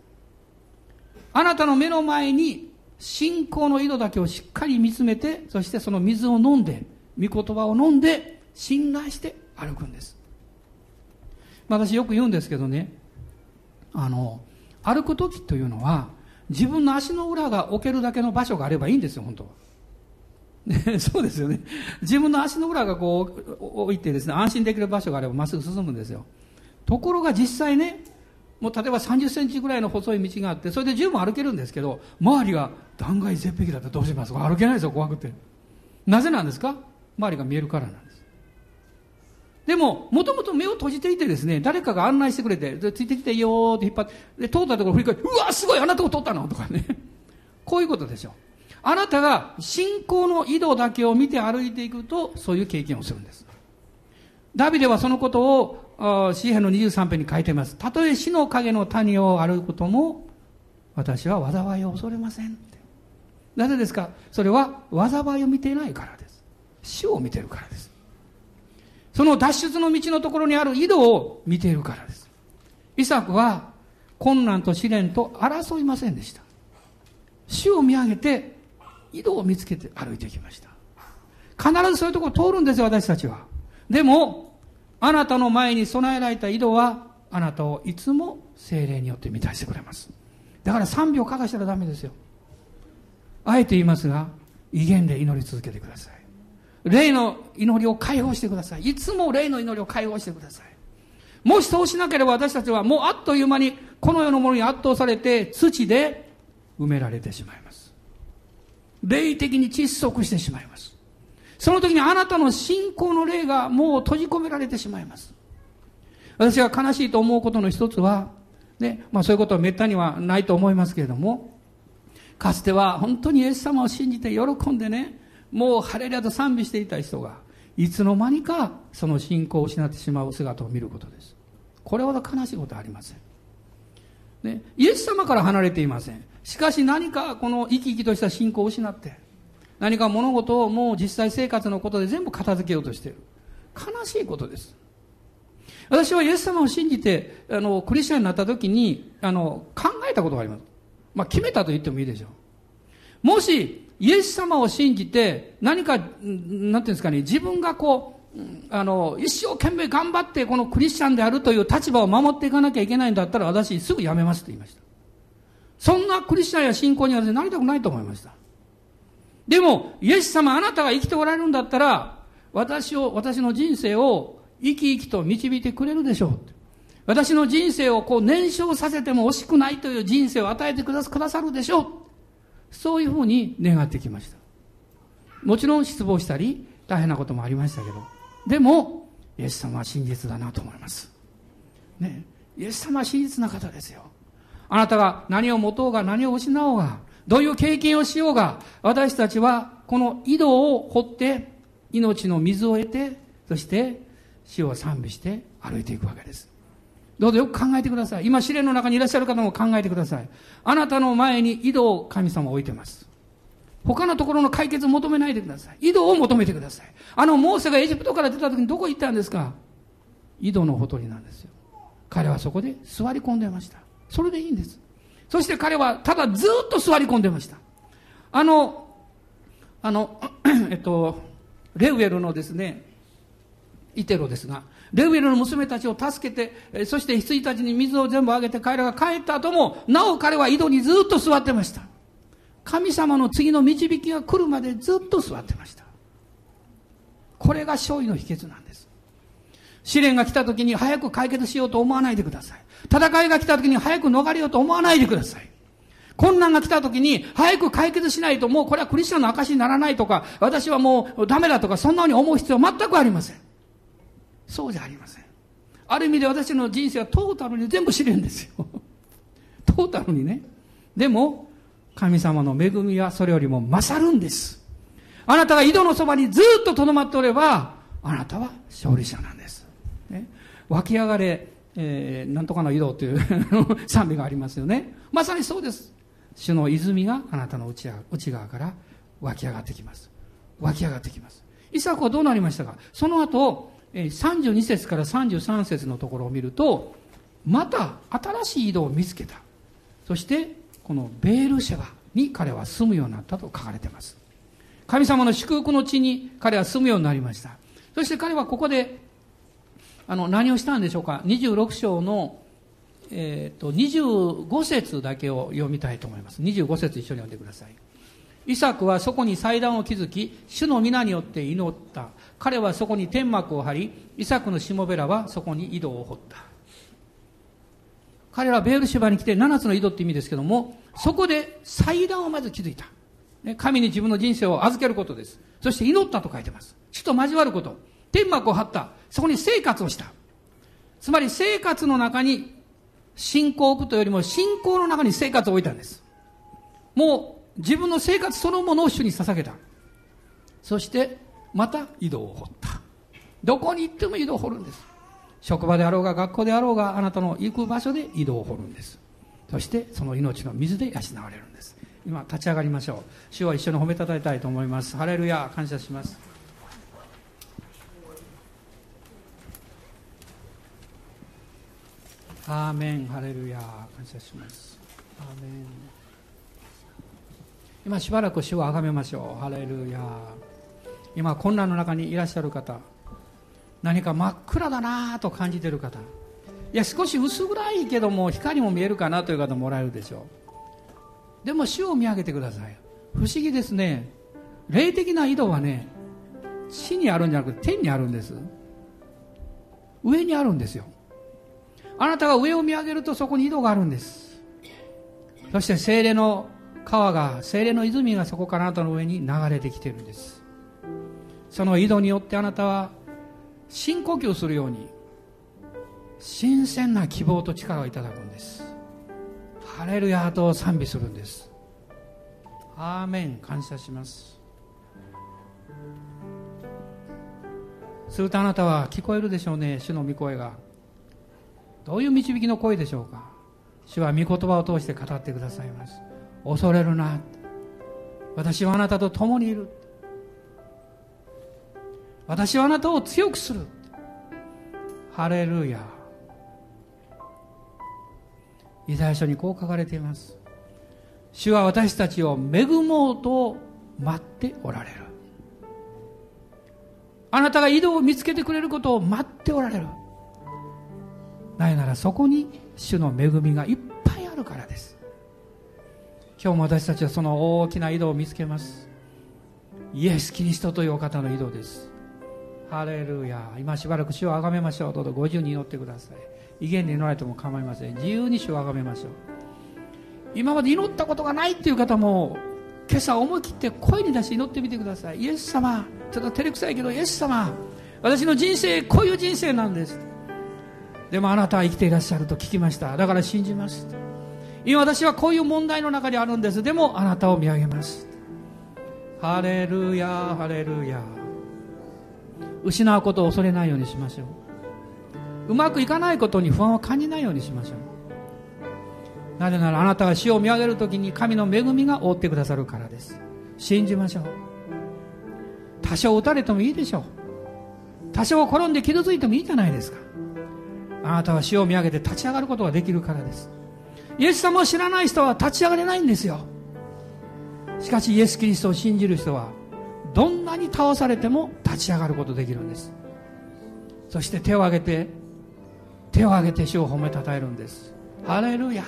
あなたの目の前に信仰の井戸だけをしっかり見つめて、そしてその水を飲んで、御言葉を飲んで、信頼して歩くんです。私よく言うんですけどね、あの、歩く時というのは、自分の足の裏が置けるだけの場所があればいいんですよ、本当は。ね、そうですよね。自分の足の裏がこう置いてですね、安心できる場所があればまっすぐ進むんですよ。ところが実際ね、もう例えば30センチぐらいの細い道があって、それで十分歩けるんですけど、周りが断崖絶壁だったらどうします？か歩けないですよ、怖くて。なぜなんですか？周りが見えるからなんです。でも、もともと目を閉じていてですね、誰かが案内してくれて、ついてきていいよって引っ張って、で、通ったところ振り返って、うわ、すごいあなたを通ったの？とかね。こういうことでしょ。あなたが信仰の井戸だけを見て歩いていくと、そういう経験をするんです。ダビデはそのことを、詩篇の23編に書いています。たとえ死の影の谷を歩くことも、私は災いを恐れませんなぜですか？それは災いを見ていないからです。死を見ているからです。その脱出の道のところにある井戸を見ているからです。イサクは困難と試練と争いませんでした。死を見上げて井戸を見つけて歩いてきました。必ずそういうところ通るんですよ、私たちは。でも、あなたの前に備えられた井戸は、あなたをいつも精霊によって満たしてくれます。だから3秒かかしたらダメですよ。あえて言いますが、威厳で祈り続けてください。霊の祈りを解放してください。いつも霊の祈りを解放してください。もしそうしなければ私たちはもうあっという間にこの世のものに圧倒されて土で埋められてしまいます。霊的に窒息してしまいます。その時にあなたの信仰の霊がもう閉じ込められてしまいます。私が悲しいと思うことの一つは、ね、まあそういうことは滅多にはないと思いますけれども、かつては本当にイエス様を信じて喜んでね、もうハレリアと賛美していた人が、いつの間にかその信仰を失ってしまう姿を見ることです。これほど悲しいことはありません。ね、イエス様から離れていません。しかし何かこの生き生きとした信仰を失って、何か物事をもう実際生活のことで全部片付けようとしている。悲しいことです。私はイエス様を信じて、あの、クリスチャンになった時に、あの、考えたことがあります。まあ、決めたと言ってもいいでしょう。もし、イエス様を信じて、何か、なんていうんですかね、自分がこう、あの、一生懸命頑張ってこのクリスチャンであるという立場を守っていかなきゃいけないんだったら私すぐ辞めますと言いました。そんなクリスチャンや信仰にはなりたくないと思いました。でも、イエス様あなたが生きておられるんだったら、私を、私の人生を生き生きと導いてくれるでしょう。私の人生をこう燃焼させても惜しくないという人生を与えてくださるでしょう。そういうふうに願ってきました。もちろん失望したり、大変なこともありましたけど。でも、イエス様は真実だなと思います。ね。イエス様は真実な方ですよ。あなたが何を持とうが何を失おうが、どういう経験をしようが、私たちはこの井戸を掘って、命の水を得て、そして死を賛美して歩いていくわけです。どうぞよく考えてください。今試練の中にいらっしゃる方も考えてください。あなたの前に井戸を神様置いてます。他のところの解決を求めないでください。井戸を求めてください。あのモーセがエジプトから出た時にどこ行ったんですか？井戸のほとりなんですよ。彼はそこで座り込んでました。それでいいんです。そして彼はただずっと座り込んでました。あの、あの、えっと、レウエルのですね、イテロですが、レウエルの娘たちを助けて、そして羊たちに水を全部あげて彼らが帰った後も、なお彼は井戸にずっと座ってました。神様の次の導きが来るまでずっと座ってました。これが勝利の秘訣なんです。試練が来た時に早く解決しようと思わないでください。戦いが来た時に早く逃れようと思わないでください。困難が来た時に早く解決しないともうこれはクリスチャンの証にならないとか、私はもうダメだとか、そんなふうに思う必要は全くありません。そうじゃありません。ある意味で私の人生はトータルに全部試練ですよ。トータルにね。でも、神様の恵みはそれよりも勝るんです。あなたが井戸のそばにずっと留まっておれば、あなたは勝利者なんです。ね、湧き上がれ、えー、なんとかの井戸という 賛美がありますよね。まさにそうです。主の泉があなたの内内側から湧き上がってきます。湧き上がってきます。イサクはどうなりましたか？その後え、32節から33節のところを見ると、また新しい井戸を見つけた。そして、このベールシェバに彼は住むようになったと書かれています。神様の祝福の地に彼は住むようになりました。そして彼はここで、あの、何をしたんでしょうか？26章の、えっ、ー、と、25節だけを読みたいと思います。25節一緒に読んでください。イサクはそこに祭壇を築き、主の皆によって祈った。彼はそこに天幕を張り、イサクのしもべらはそこに井戸を掘った。彼らはベールシュバに来て7つの井戸って意味ですけども、そこで祭壇をまず築いた。神に自分の人生を預けることです。そして祈ったと書いてます。主と交わること。天幕を張った。そこに生活をした。つまり生活の中に信仰を置くというよりも信仰の中に生活を置いたんです。もう自分の生活そのものを主に捧げた。そして、また井戸を掘った。どこに行っても井戸を掘るんです。職場であろうが学校であろうがあなたの行く場所で井戸を掘るんです。そしてその命の水で養われるんです。今立ち上がりましょう。主は一緒に褒めたたえたいと思います。ハレルヤ、感謝します。アーメン、ハレルヤ、感謝します。アーメン。今しばらく主をあがめましょう。ハレルヤ今困難の中にいらっしゃる方。何か真っ暗だなと感じている方。いや少し薄暗いけども光も見えるかなという方もおられるでしょう。でも主を見上げてください。不思議ですね。霊的な井戸はね地にあるんじゃなくて天にあるんです。上にあるんですよ。あなたが上を見上げるとそこに井戸があるんです。そして精霊の川が精霊の泉がそこからあなたの上に流れてきているんです。その井戸によってあなたは深呼吸するように新鮮な希望と力をいただくんです。ハレルヤと賛美するんです。アーメン。感謝します。するとあなたは聞こえるでしょうね主の御声が。どういう導きの声でしょうか？主は御言葉を通して語ってくださいます。恐れるな。私はあなたと共にいる。私はあなたを強くする。ハレルヤ。イザヤ書にこう書かれています。主は私たちを恵もうと待っておられる。あなたが井戸を見つけてくれることを待っておられる。なぜならそこに主の恵みがいっぱいあるからです。今日も私たちはその大きな井戸を見つけます。イエス・キリストというお方の井戸です。ハレルヤ。今しばらく主をあがめましょう。どうぞ。50に祈ってください。威厳に祈られても構いません。自由に主をあがめましょう。今まで祈ったことがないっていう方も今朝思い切って声に出して祈ってみてください。イエス様。ちょっと照れくさいけどイエス様。私の人生こういう人生なんです。でもあなたは生きていらっしゃると聞きました。だから信じます。今私はこういう問題の中にあるんです。でもあなたを見上げます。ハレルヤハレルヤ。失うことを恐れないようにしましょう。うまくいかないことに不安を感じないようにしましょう。なぜならあなたが死を見上げるときに神の恵みが覆ってくださるからです。信じましょう。多少打たれてもいいでしょう。多少転んで傷ついてもいいじゃないですか。あなたは死を見上げて立ち上がることができるからです。イエス様を知らない人は立ち上がれないんですよ。しかしイエス・キリストを信じる人はどんなに倒されても立ち上がることできるんです。そして手を挙げて手を挙げて主を褒めたたえるんです。ハレルヤ。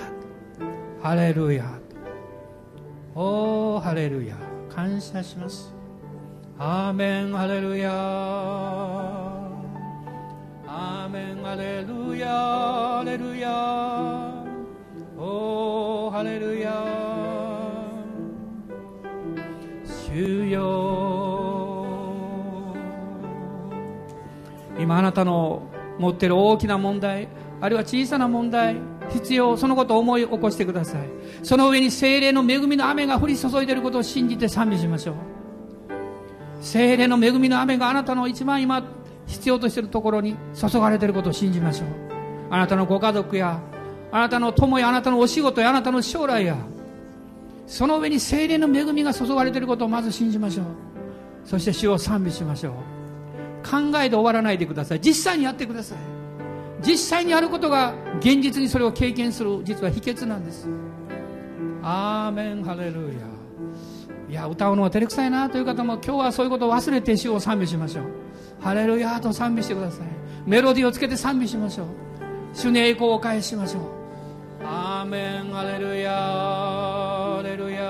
ハレルヤ。おーハレルヤ。感謝します。アーメンハレルヤ。アーメンハレルヤハレルヤおーハレルヤ主よ今あなたの持っている大きな問題あるいは小さな問題必要そのことを思い起こしてください。その上に精霊の恵みの雨が降り注いでいることを信じて賛美しましょう。精霊の恵みの雨があなたの一番今必要としているところに注がれていることを信じましょう。あなたのご家族やあなたの友やあなたのお仕事やあなたの将来やその上に精霊の恵みが注がれていることをまず信じましょう。そして主を賛美しましょう。考えで終わらないでください。実際にやってください。実際にやることが現実にそれを経験する実は秘訣なんです。アーメン。ハレルヤ。いや歌うのは照れくさいなという方も今日はそういうことを忘れて主を賛美しましょう。ハレルヤと賛美してください。メロディーをつけて賛美しましょう。主に栄光を返しましょう。アーメンハレルヤハレルヤ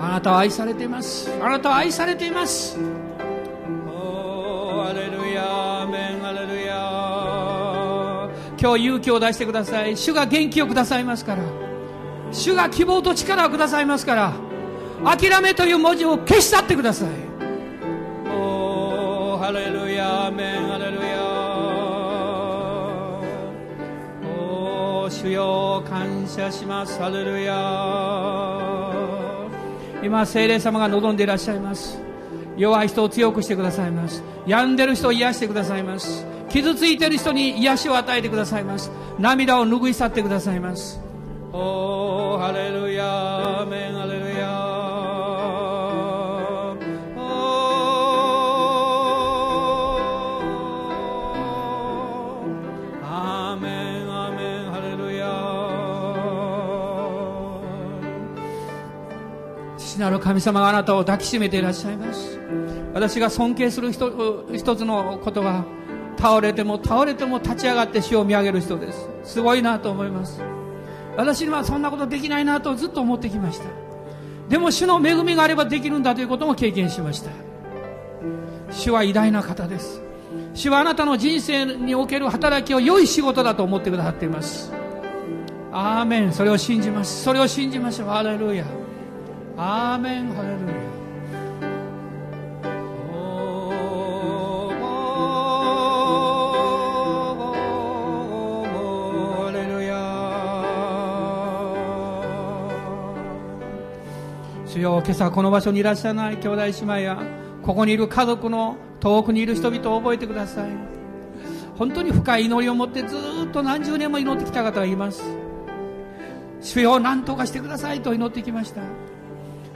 あなたは愛されています。あなたは愛されています今日勇気を出してください。主が元気をくださいますから。主が希望と力をくださいますから。諦めという文字を消し去ってください。おーハレルヤアメンハレルヤおー主よ感謝します。ハレルヤ今聖霊様が望んでいらっしゃいます。弱い人を強くしてくださいます。病んでる人を癒してくださいます。傷ついてる人に癒しを与えてくださいます。涙を拭い去ってくださいます。おーハレルヤアーメンハレルヤおーアーメンアーメンハレルヤ父なる神様があなたを抱きしめていらっしゃいます。私が尊敬する人一つのことは倒れても倒れても立ち上がって死を見上げる人です。すごいなと思います。私にはそんなことできないなとずっと思ってきました。でも主の恵みがあればできるんだということも経験しました。主は偉大な方です。主はあなたの人生における働きを良い仕事だと思ってくださっています。アーメン。それを信じます。それを信じましょう。ハレルヤ。アーメン。ハレルヤ。よ。今朝この場所にいらっしゃらない兄弟姉妹やここにいる家族の遠くにいる人々を覚えてください。本当に深い祈りを持ってずっと何十年も祈ってきた方がいます。主よ何とかしてくださいと祈ってきました。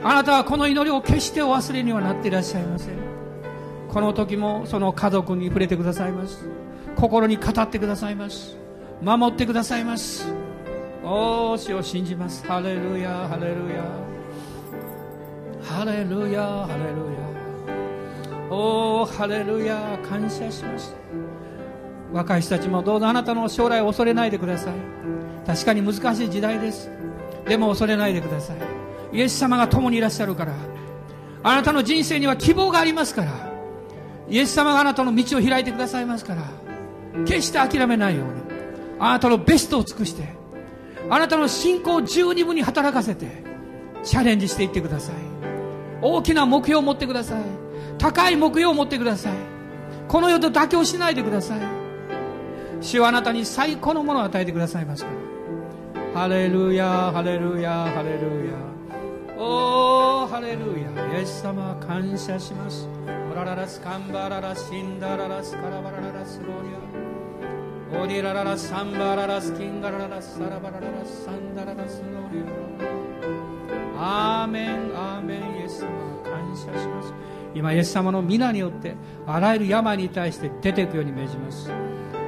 あなたはこの祈りを決してお忘れにはなっていらっしゃいません。この時もその家族に触れてくださいます。心に語ってくださいます。守ってくださいます。おー主を信じます。ハレルヤハレルヤ。ハレルヤハレルヤおーハレルヤ感謝します若い人たちもどうぞあなたの将来を恐れないでください。確かに難しい時代です。でも恐れないでください。イエス様が共にいらっしゃるから。あなたの人生には希望がありますから。イエス様があなたの道を開いてくださいますから。決して諦めないように。あなたのベストを尽くして。あなたの信仰を十二分に働かせて。チャレンジしていってください。大きな目標を持ってください。高い目標を持ってください。この世と妥協しないでください。主はあなたに最高のものを与えてくださいます。からハレルヤハレルヤハレルヤ。おーハレルヤ。イエス様感謝します。オラララスカンバララシンダララスカラバラララスロリア。オリラララサンバララスキンガララサラバラララサンダララスノリア。アーメンアーメン。イエス様感謝します。今イエス様の皆によってあらゆる病に対して出ていくように命じます。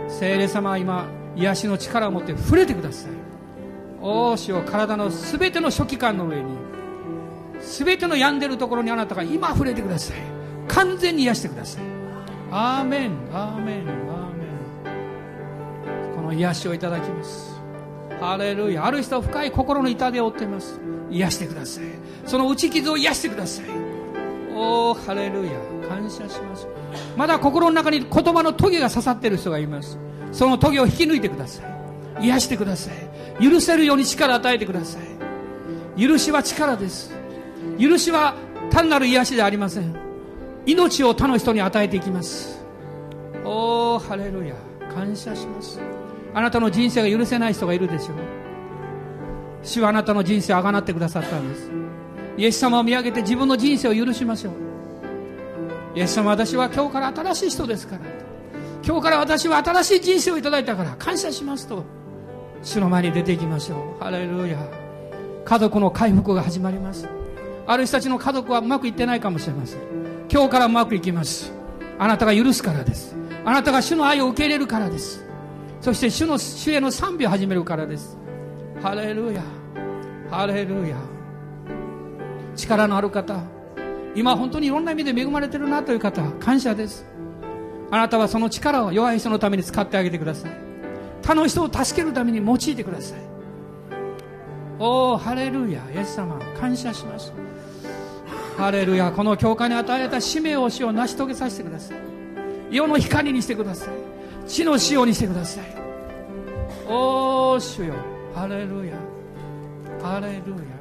聖霊様は今癒しの力を持って触れてください。お主を体の全ての初期間の上に全ての病んでるところにあなたが今触れてください。完全に癒してください。アーメン。アーメン。アーメン。この癒しをいただきます。ハレルヤ。ある人は深い心の痛手を負っています。癒してください。その打ち傷を癒してください。おーハレルヤ。感謝します。まだ心の中に言葉のトゲが刺さっている人がいます。そのトゲを引き抜いてください。癒してください。許せるように力を与えてください。許しは力です。許しは単なる癒しではありません。命を他の人に与えていきます。おーハレルヤ。感謝します。あなたの人生が許せない人がいるでしょう。主はあなたの人生をあがなってくださったんです。イエス様を見上げて自分の人生を許しましょう。イエス様私は今日から新しい人ですから。今日から私は新しい人生をいただいたから。感謝しますと。主の前に出ていきましょう。ハレルヤ。家族の回復が始まります。ある人たちの家族はうまくいってないかもしれません。今日からうまくいきます。あなたが許すからです。あなたが主の愛を受け入れるからです。そして主の主への賛美を始めるからです。ハレルヤ。ハレルヤ。力のある方今本当にいろんな意味で恵まれてるなという方感謝です。あなたはその力を弱い人のために使ってあげてください。他の人を助けるために用いてください。おおハレルヤ。イエス様感謝します。ハレルヤこの教会に与えられた使命を死を成し遂げさせてください。世の光にしてください。地の塩にしてください。おお主よ。ハレルヤ。ハレルヤ。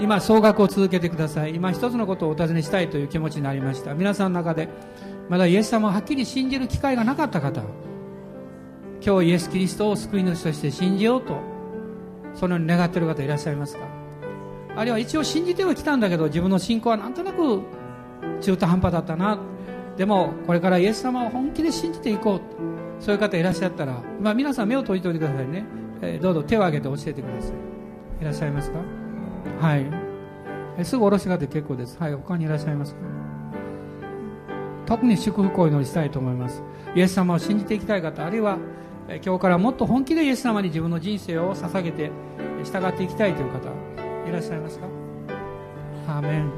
今総額を続けてください。今一つのことをお尋ねしたいという気持ちになりました。皆さんの中でまだイエス様をはっきり信じる機会がなかった方今日イエス・キリストを救い主として信じようとそのように願っている方いらっしゃいますか？あるいは一応信じてはきたんだけど自分の信仰はなんとなく中途半端だったな。でもこれからイエス様を本気で信じていこう。そういう方いらっしゃったら、ま、皆さん目を閉じておいてくださいね、えーどうぞ手を挙げて教えてください。いらっしゃいますか？はい。えすぐ下ろし方で結構です。はい他にいらっしゃいますか？特に祝福を祈りしたいと思います。イエス様を信じていきたい方あるいは今日からもっと本気でイエス様に自分の人生を捧げて従っていきたいという方いらっしゃいますか？アーメン。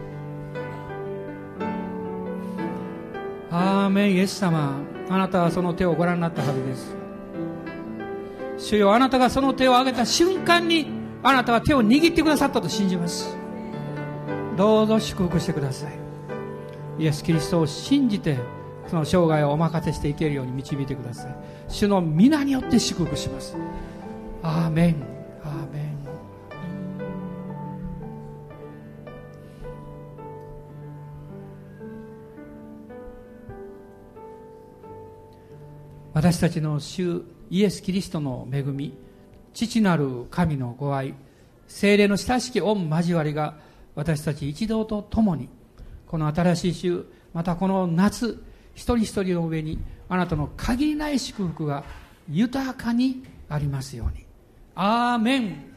アーメンイエス様あなたはその手をご覧になったはずです。主よあなたがその手を挙げた瞬間にあなたは手を握ってくださったと信じます。どうぞ祝福してください。イエス・キリストを信じてその生涯をお任せしていけるように導いてください。主の皆によって祝福します。アーメン。アーメン。私たちの主イエス・キリストの恵み父なる神のご愛精霊の親しき御交わりが私たち一同と共にこの新しい週またこの夏一人一人の上にあなたの限りない祝福が豊かにありますように。アーメン。